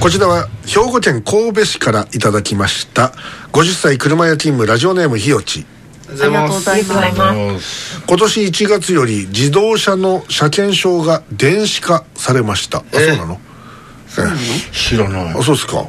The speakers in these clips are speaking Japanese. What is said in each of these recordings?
こちらは兵庫県神戸市からいただきました。50歳車屋勤務ラジオネームひよちありがとうございます。今年1月より自動車の車検証が電子化されました。あそうなの？知らない。あそうですか、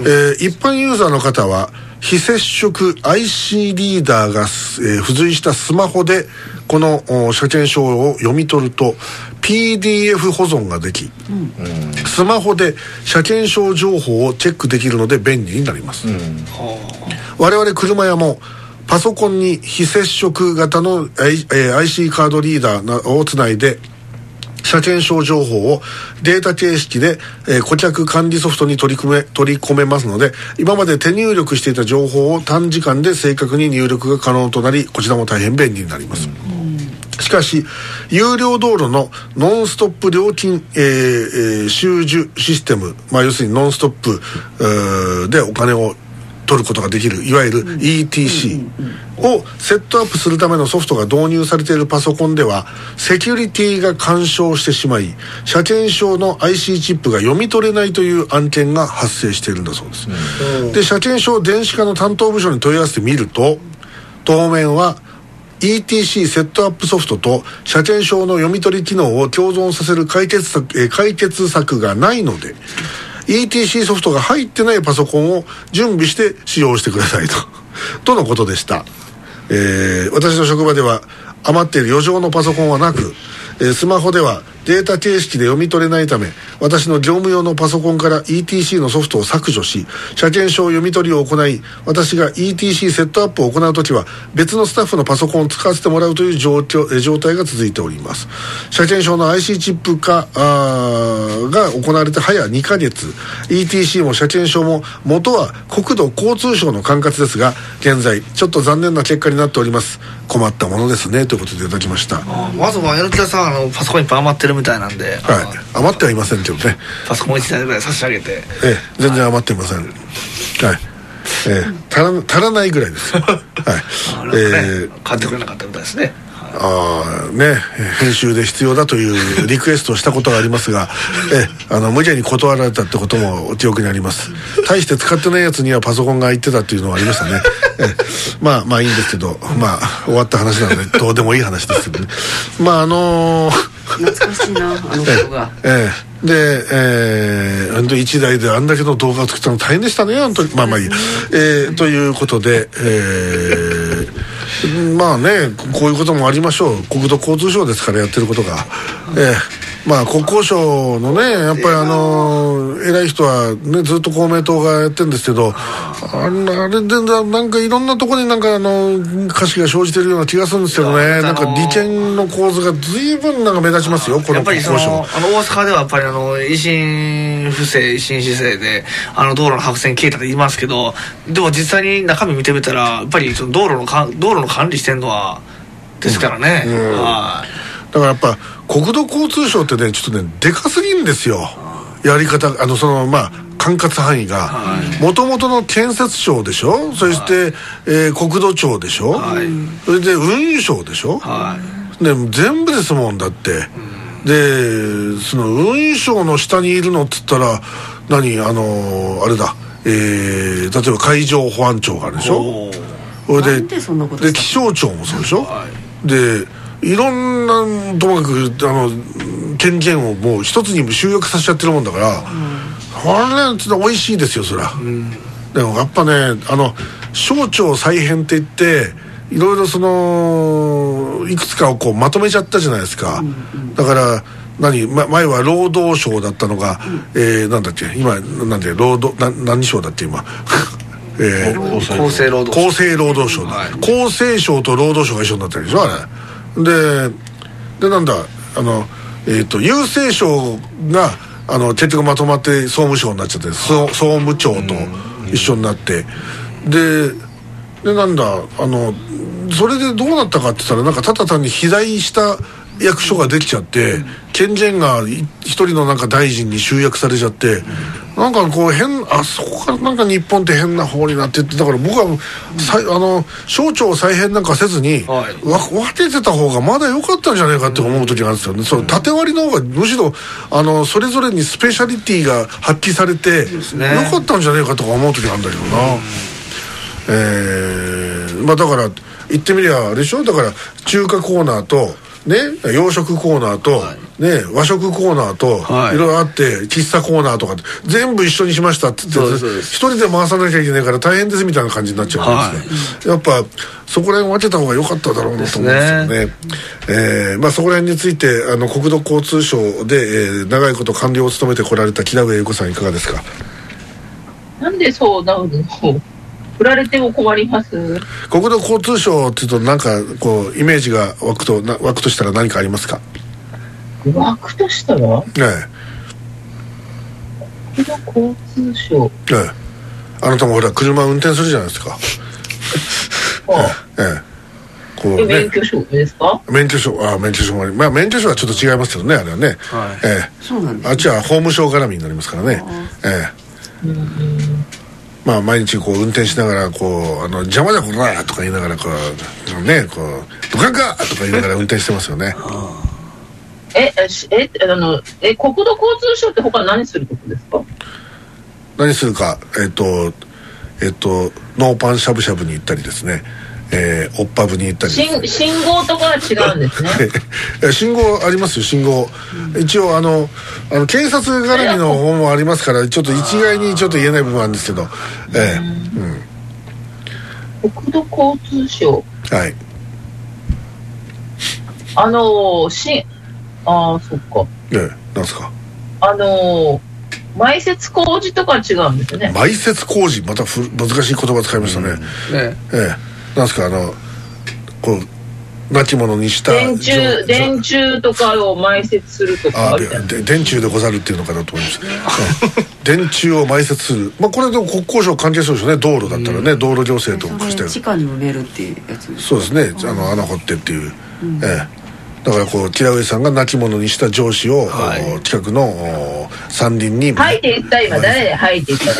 えー一般ユーザーの方は非接触 IC リーダーが、えー付随したスマホでこのお車検証を読み取ると PDF 保存ができ、スマホで車検証情報をチェックできるので便利になります、我々車屋もパソコンに非接触型の、IC カードリーダーなをつないで車検証情報をデータ形式で、えー顧客管理ソフトに取り組め取り込めますので今まで手入力していた情報を短時間で正確に入力が可能となりこちらも大変便利になります、しかし有料道路のノンストップ料金、えーえー収受システム、まあ、要するにノンストップ、えーでお金を取ることができるいわゆる ETC をセットアップするためのソフトが導入されているパソコンではセキュリティが干渉してしまい車検証の IC チップが読み取れないという案件が発生しているんだそうです、で車検証電子化の担当部署に問い合わせてみると当面は ETC セットアップソフトと車検証の読み取り機能を共存させる解決策,、え解決策がないので ETC ソフトが入ってないパソコンを準備して使用してくださいと。とのことでした、えー私の職場では余っている余剰のパソコンはなく、えースマホではデータ形式で読み取れないため私の業務用のパソコンから ETC のソフトを削除し車検証読み取りを行い私が ETC セットアップを行う時は別のスタッフのパソコンを使わせてもらうという状況状態が続いております。車検証の IC チップ化あが行われて早2ヶ月。ETC も車検証も元は国土交通省の管轄ですが現在ちょっと残念な結果になっております。困ったものですねということでいただきました。まずは柳田さんあのパソコンいっぱい余ってるみたいなんで、あの余ってはいませんけどね。パソコン1台ぐらい差し上げて。ええ全然余っていません。はい。ええ足ら足らないぐらいです。はい。ええ。買ってくれなかったみたいですね。ああね編集で必要だというリクエストをしたことがありますがえあの無理に断られたってこともお記憶にあります。大して使ってないやつにはパソコンが入ってたっていうのはありましたね。えまあまあいいんですけどまあ終わった話なのでどうでもいい話ですけどね。まああの懐かしいなあの子が。ええ。で、えー、一台であんだけの動画を作ったの大変でしたね本当にまあまあいい、えー、ということで、えー、まあねこういうこともありましょう。国土交通省ですからやってることが、えーまあ国交省のねやっぱりあの偉い人はねずっと公明党がやってるんですけどあれでななんかいろんなところになんかあの歌詞が生じてるような気がするんですけどね。なんか利権の構図が随分なんか目立ちますよこの国交省。あの大阪ではやっぱりあの維新不正維新市政であの道路の白線消えたって言いますけどでも実際に中身見てみたらやっぱりその道路のか道路の管理してんのはですからね、はい。だからやっぱ国土交通省ってねちょっとねでかすぎるんですよ。やり方あのそのまあ管轄範囲が。もともとの建設省でしょ？そして、えー国土庁でしょ、はい。それで運輸省でしょ、はい。で全部ですもんだって、でその運輸省の下にいるのっつったら何？あのーあれだ。えー例えば海上保安庁があるでしょ？それでで気象庁もそうでしょ、はい。でいろんなともかくあの権限をもう一つに集約させちゃってるもんだから、あれちょっと美味しいですよそりゃ、でもやっぱねあの省庁再編って言っていろいろそのいくつかをこうまとめちゃったじゃないですか、だから何、ま、前は労働省だったのが、えーなんだっけ今なんで労働な何省だっけ今。えー厚生労働省。厚生労働省だ、はい。厚生省と労働省が一緒になってるでしょあれ。ででなんだあのえっ、と郵政省があの結局まとまって総務省になっちゃって総総務庁と一緒になって。ででなんだあのそれでどうなったかって言ったらなんかただ単に肥大した役所ができちゃって、権限がい一人のなんか大臣に集約されちゃって、なんかこう変あそこからなんか日本って変な方になってってだから僕はさいあの省庁再編なんかせずに、はい。わ分けてた方がまだ良かったんじゃないかって思う時があるんですよね、その縦割りの方がむしろあのそれぞれにスペシャリティが発揮されて、ね。良かったんじゃないかとか思う時があるんだけどな、えーまあだから言ってみりゃあれでしょ？だから中華コーナーとね洋食コーナーと、ね和食コーナーと、はい。い、ろいろあって喫茶コーナーとか全部一緒にしましたって言って一人で回さなきゃいけないから大変ですみたいな感じになっちゃうんですね、やっぱそこら辺分けた方が良かっただろうなと思うんですよね。えーまあ、そこら辺についてあの国土交通省で、えー長いこと官僚を務めてこられた木田上優子さんいかがですか？なんでそうなるの？振られても困ります？国土交通省っていうとなんかこうイメージが湧くとな湧くとしたら何かありますか？枠としたら、え国土交通省。ええ。えあなたもほら車運転するじゃないですか。あええこうえ、免ね許証ですか？免許証あ免許証もありまあ免許証はちょっと違いますけどねあれはね、はい。えそうなんですえあっちは法務省絡みになりますからね。ええまあ毎日こう運転しながらこうあの邪魔だこらとか言いながらこうねこうドカンかとか言いながら運転してますよね。え、えあの、え、国土交通省って他何するとこですか？何するかえっ、とえっ、とノーパンしゃぶしゃぶに行ったりですねえー、おっぱぶに行ったりね。信信号とかは違うんですね。信号ありますよ信号。一応あのあの警察絡みの方もありますからちょっと一概にちょっと言えない部分あるんですけど。え国土交通省。えはい。あのー、し、ああ、そっか。ええなんすか？あのー、埋設工事とかは違うんですよね。埋設工事？またふ難しい言葉使いましたね、ね。ええなんすかあのこう亡き者にした電柱、電柱とかを埋設するとかあみたいな。で電柱でござるっていうのかなと思いました、うん。電柱を埋設する。まあこれでも国交省関係そうですよね道路だったらね、道路行政とそして。れ地下に埋めるっていうやつそうですね。あの穴掘ってっていう、ええ。だからこう木上さんが亡き者にした上司を、はい。お近くのお山林に吐いていった今誰で吐いていった。の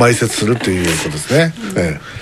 埋設するっていうことですね、ええ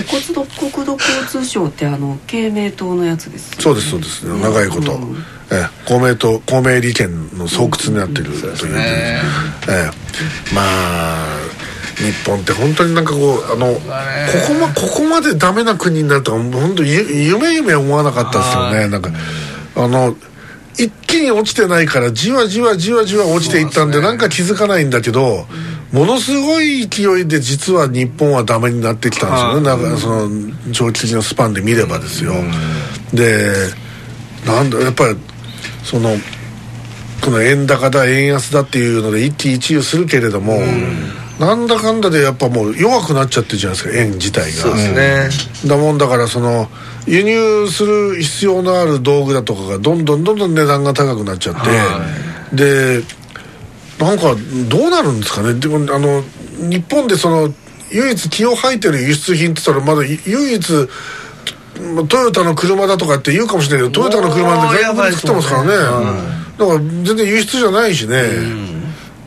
え国土国土交通省ってあの慶明党のやつですそうですそうです。長いこと、うん。ええ公明党公明利権の巣窟になっているという、ええ。まあ日本って本当になんかこうあのここまここまでダメな国になるとは本当ゆ夢夢思わなかったですよね。なんかあの一気に落ちてないからじわじわじわじわ落ちていったんでなんか気づかないんだけどものすごい勢いで実は日本はダメになってきたんですよね。なんかその長期的なスパンで見ればですよ。でなんだやっぱりそのこの円高だ円安だっていうので一喜一憂するけれども、なんだかんだでやっぱもう弱くなっちゃってるじゃないですか円自体が。そうですね、だもんだからその輸入する必要のある道具だとかがどんどんどんどん値段が高くなっちゃって、でなんかどうなるんですかね？でもあの日本でその唯一気を吐いてる輸出品って言ったらまだ唯一まあトヨタの車だとかって言うかもしれないけどトヨタの車って外国で作ってますからね。だから全然輸出じゃないしね、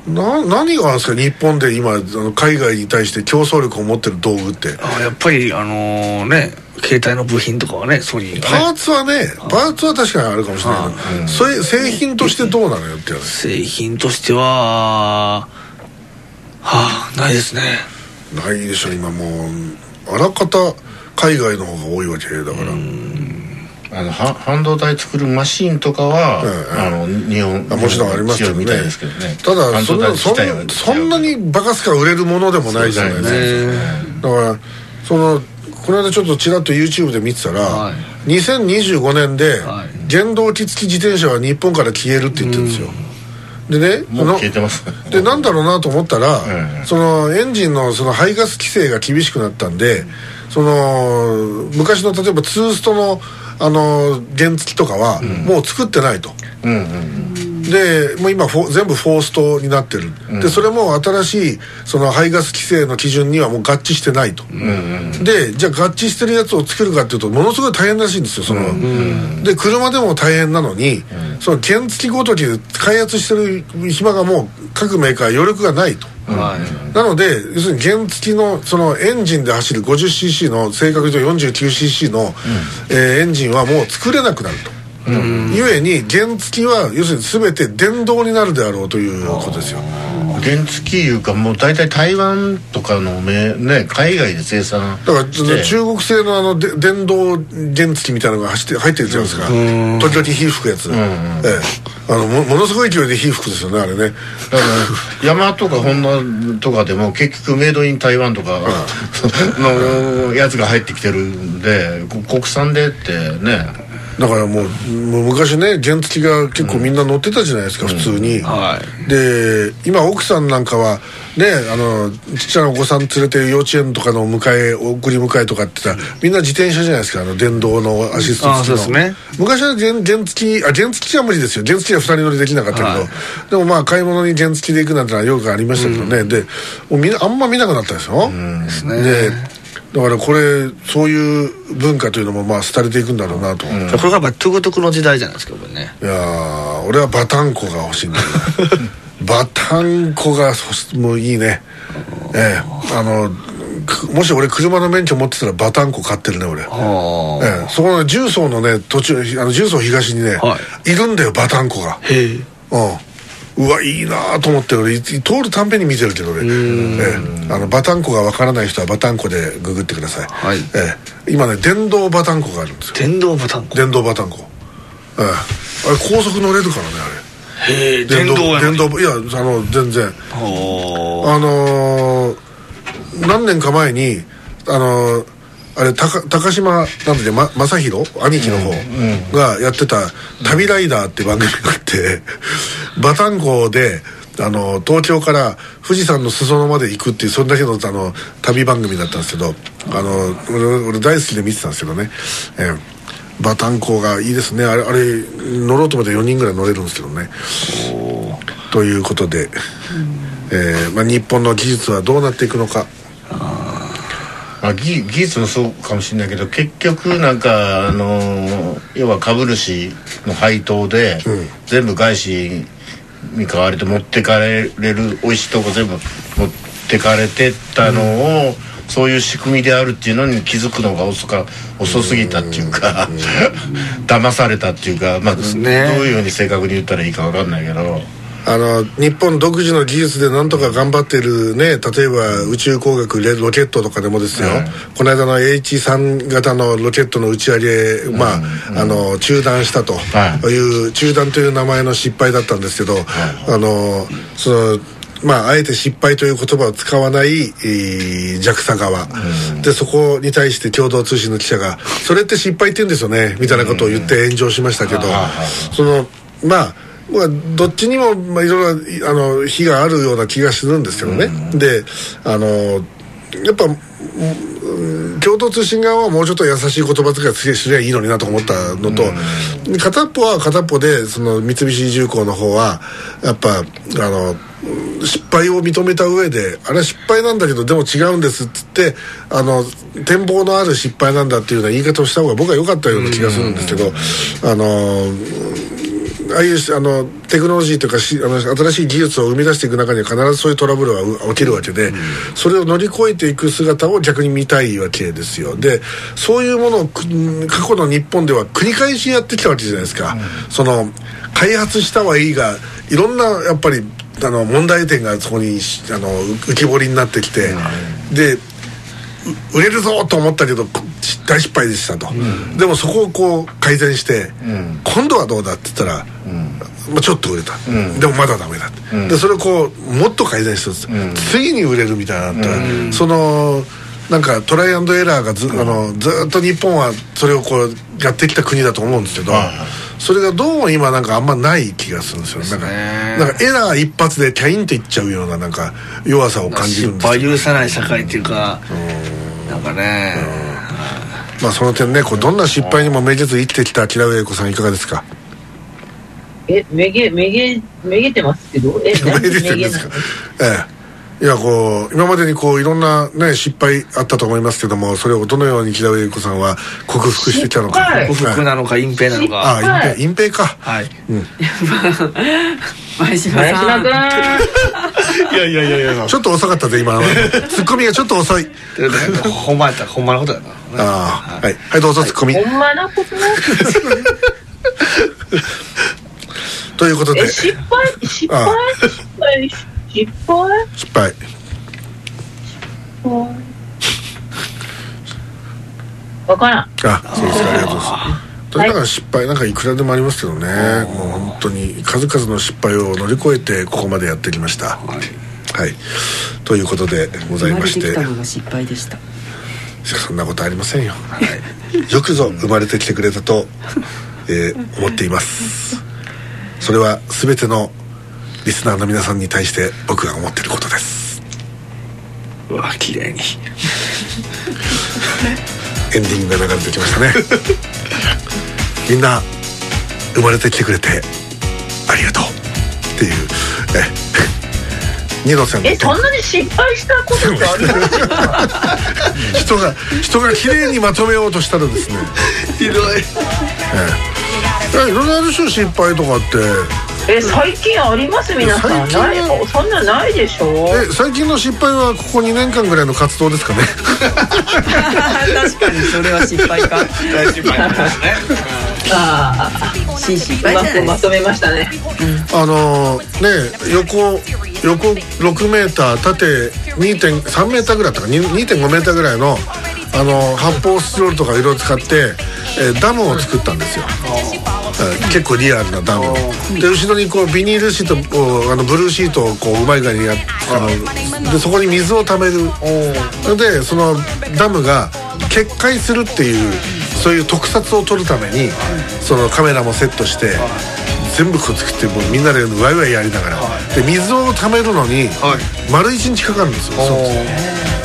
な何があるんですか？日本で今海外に対して競争力を持ってる道具って。あやっぱりあのね携帯の部品とかはねソニーね。ーツはねパーツは確かにあるかもしれないけど、それ製品としてどうなのよって話製品としてははあないですね。ないでしょ今もう。あらかた海外の方が多いわけだから、あのは半導体作るマシンとかは、ええあの日本あもちろんありますけどね。たいですけどね。ただそんなそんそんなにバカすか売れるものでもないじゃないですか、ね。だからそのこの間ちょっとちらっと YouTube で見てたら、はい。2025年ではい。原動機付き自転車は日本から消えるって言ってるんですよ、でね消えてます。でなんだろうなと思ったら、うんそのエンジンのその排ガス規制が厳しくなったんでその昔の例えばツーストのあの原付とかはもう作ってないと、うんうんでもう今フォ全部フォーストになってる、でそれも新しいその排ガス規制の基準にはもう合致してないと、でじゃあ合致してるやつを作るかっていうとものすごい大変らしいんですよその、で車でも大変なのに、その原付ごときで開発してる暇がもう各メーカー余力がないと、はい。なので要するに原付のそのエンジンで走る 50cc の正確に言うと 49cc の、えーエンジンはもう作れなくなると。ゆえに原付は要するに全て電動になるであろうということですよ原付いうかもう大体台湾とかのめね海外で生産だから中国製のあので電動原付みたいなのが走って入ってるじゃないですか。時々火吹くやつ、ええ。あのもものすごい勢いで火吹くですよねあれね。だから山とかホンダとかでも結局メイドイン台湾とか のやつが入ってきてるんでこ国産でってねだからもうもう昔ね原付が結構みんな乗ってたじゃないですか、普通に、はで今奥さんなんかはねあのちっちゃなお子さん連れて幼稚園とかの迎え送り迎えとかって言ったらみんな自転車じゃないですかあの電動のアシスト付きの。うですね。昔は原原付あ原付じゃ無理ですよ。原付は2人乗りできなかったけど、はい。でもまあ買い物に原付で行くなんてのはよくありましたけどね、でもうみんなあんま見なくなったですよ、ですね。でだからこれそういう文化というのもまあ廃れていくんだろうなと、いこれからやっぱトゥクトゥクの時代じゃないですかこれね。やー俺はバタンコが欲しいんだよ。バタンコがもういいね。ええあのくもし俺車の免許持ってたらバタンコ買ってるね俺。はあええ、そこの重曹のね途中あの重曹東にね、、はいるんだよバタンコが。へえ。うんうわいいなと思って俺い通るたんびに見てるけど俺、ええ、あのバタンコがわからない人はバタンコでググってください、はい。ええ、今ね電動バタンコがあるんですよ。電動ボタン電動バタンコ。ええ、あれ高速乗れるからねあれ。へえ電動や電動いやあの全然。はあのー何年か前にあのーあれ高高島なんだっけ、ま、正宏？兄貴の方がやってた「旅ライダー」って番組があってバタンコであの東京から富士山の裾野まで行くっていうそれだけのあの旅番組だったんですけどあの俺俺大好きで見てたんですけどね、ええ。バタンコがいいですね。あれあれ乗ろうと思って4人ぐらい乗れるんですけどね。ということで、えーまあ、日本の技術はどうなっていくのか。まあ、技技術もそうかもしれないけど結局なんかあのー要は株主の配当で、全部外資に買われて持ってかれる美味しいとこ全部持ってかれてったのを、そういう仕組みであるっていうのに気づくのが遅か遅すぎたっていうか、騙されたっていうか、まあ、どうね。いうふうに正確に言ったらいいか分かんないけど。あの日本独自の技術でなんとか頑張ってるね例えば宇宙工学レロケットとかでもですよ、この間の H3 型のロケットの打ち上げ、まあ、あの中断したと。はい。いう、中断という名前の失敗だったんですけど、あのそのまあ、あえて失敗という言葉を使わない、えー JAXA 側、でそこに対して共同通信の記者が「それって失敗って言うんですよね」みたいなことを言って炎上しましたけど、そのまあまあ、どっちにも、まあ、いろいろあの非があるような気がするんですけどね、であのやっぱうん共同通信側はもうちょっと優しい言葉遣いすすりゃいいのになと思ったのと、片っぽは片っぽでその三菱重工の方はやっぱあの失敗を認めた上であれは失敗なんだけどでも違うんですっつってあの展望のある失敗なんだっていうような言い方をした方が僕は良かったような気がするんですけど、あのああいうあのテクノロジーというかしあの新しい技術を生み出していく中には必ずそういうトラブルはう起きるわけで、それを乗り越えていく姿を逆に見たいわけですよ。でそういうものをく過去の日本では繰り返しやってきたわけじゃないですか、その開発したはいいがいろんなやっぱりあの問題点がそこにしあの浮き彫りになってきて、で売れるぞと思ったけどこ大失敗でしたと、でもそこをこう改善して、今度はどうだって言ったら、まあ、ちょっと売れた、でもまだダメだって、でそれをこうもっと改善して、次に売れるみたいになったら、そのなんかトライアンドエラーがず,、あのずっと日本はそれをこうやってきた国だと思うんですけど、それがどうも今なんかあんまない気がするんですよ。なんかなんかエラー一発でキャインといっちゃうようななんか弱さを感じるん失ですよ。敗許さない社会っていうかなんかね。まあその点ねこうどんな失敗にもめげず生きてきた木田栄子さんいかがですか？え、めげ、めげ、めげてますけど、え、めげてるんですか？ええ。いやこう今までにこういろんなね失敗あったと思いますけどもそれをどのように木田上子さんは克服してきたのか。克服なのか隠蔽なのか。ああはい隠蔽隠蔽か。はい。前島 前島さん。君。いやいやいやいや。ちょっと遅かったで今の。ツッコミがちょっと遅い。ほんまやったらほんまのことやな。ああはい。はい。どうぞツッコミ。ほんまなこと ということで。え、失敗？失敗？あ失敗？失敗。失敗。わからん。あそうですかありがとにかく失敗なんかいくらでもありますけどね。もう本当に数々の失敗を乗り越えてここまでやってきました。はい。ということでござい生まして。てきたのが失敗でした。そんなことありませんよ、よくぞ生まれてきてくれたと、えー思っています。それは全てのリスナーの皆さんに対して僕が思っていることです。うわ綺麗に。エンディングが流れてきましたね みんな生まれてきてくれてありがとうっていうえ 二の線のえ、そんなに失敗したことってあります？人が人が綺麗にまとめようとしたらですね。ひどい。ええ。いろんなある種失敗とかって。え、最近あります？皆さん。最近は。ない？そんなないでしょ？え最近の失敗はここ2年間ぐらいの活動ですかね。確かにそれは失敗か。大失敗ですねああ、うまくまとめましたね。あのね横横6メーター縦2.3メーターぐらいだったかに2.5メーターぐらいのあの発泡スチロールとかいろいろ使って、えーダムを作ったんですよ、えー結構リアルなダム。で後ろにこうビニールシートをあのブルーシートをこううまい具合にやっあのでそこに水をためる。でそのダムが決壊するっていうそういう特撮を撮るためにそのカメラもセットして全部こう作ってもうみんなでワイワイやりながら。で水をためるのにはい。丸一日かかるんですよ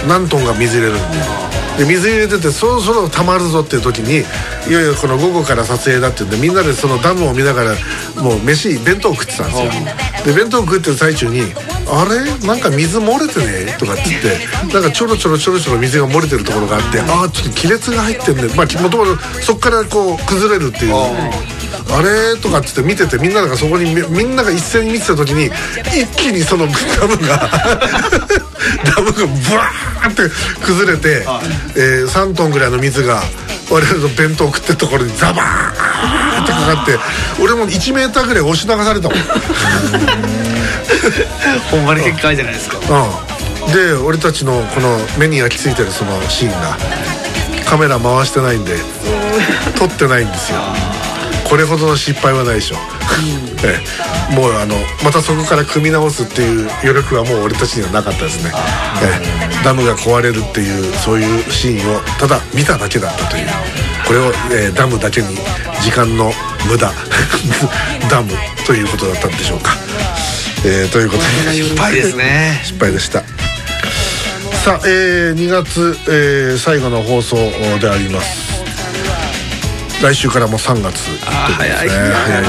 何トンが水入れるんで。で水入れててそろそろ溜まるぞっていう時にいよいよこの午後から撮影だって言うんでみんなでそのダムを見ながらもう飯弁当を食ってたんですよ。で弁当を食ってる最中に「あれ？なんか水漏れてね?」とかって言ってなんかちょろちょろちょろちょろ水が漏れてるところがあって「ああちょっと亀裂が入ってんねまあもともとそこからこう崩れるっていう。あれ？とかっつって見ててみんながそこにみみんなが一斉に見てた時に一気にその ダムが ダムがブワーって崩れて、えー3トンぐらいの水が我々の弁当食ってるところにザバーンってかかって俺も1メーターぐらい押し流されたもん。ほんまに結界じゃないですか。うん、で俺たちのこの目に焼き付いてるそのシーンがカメラ回してないんで撮ってないんですよ。これほどの失敗はないでしょ、ええ。もうあのまたそこから組み直すっていう余力はもう俺たちにはなかったですね、ええ。ダムが壊れるっていうそういうシーンをただ見ただけだったという。これを、えーダムだけに時間の無駄 ダムということだったんでしょうか、えーということで失敗ですね。失敗でした。さあ、えー2月、えー最後の放送であります。来週からもう3月。あー早いな。早いで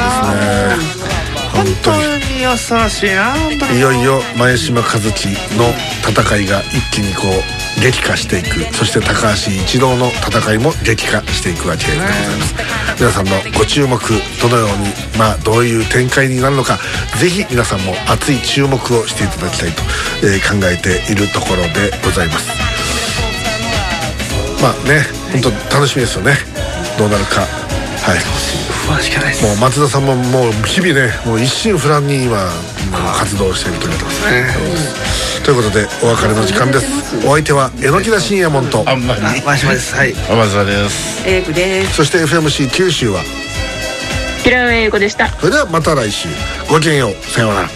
すね。本当に。に優しいいよいよ前島和樹の戦いが一気にこう激化していく。そして高橋一郎の戦いも激化していくわけでございます。皆さんのご注目どのようにまあどういう展開になるのかぜひ皆さんも熱い注目をしていただきたいと、えー考えているところでございます。まあね本当楽しみですよね。どうなるか。はい。不安しかないです。もう松田さんももう日々ねもう一心不乱に今活動しているということですねということでお別れの時間ですお相手は榎田信也門とあんまりあ前島ですはい天沢ですエイクですそして FMC 九州は平尾英子でした。それではまた来週ごきげんようさようなら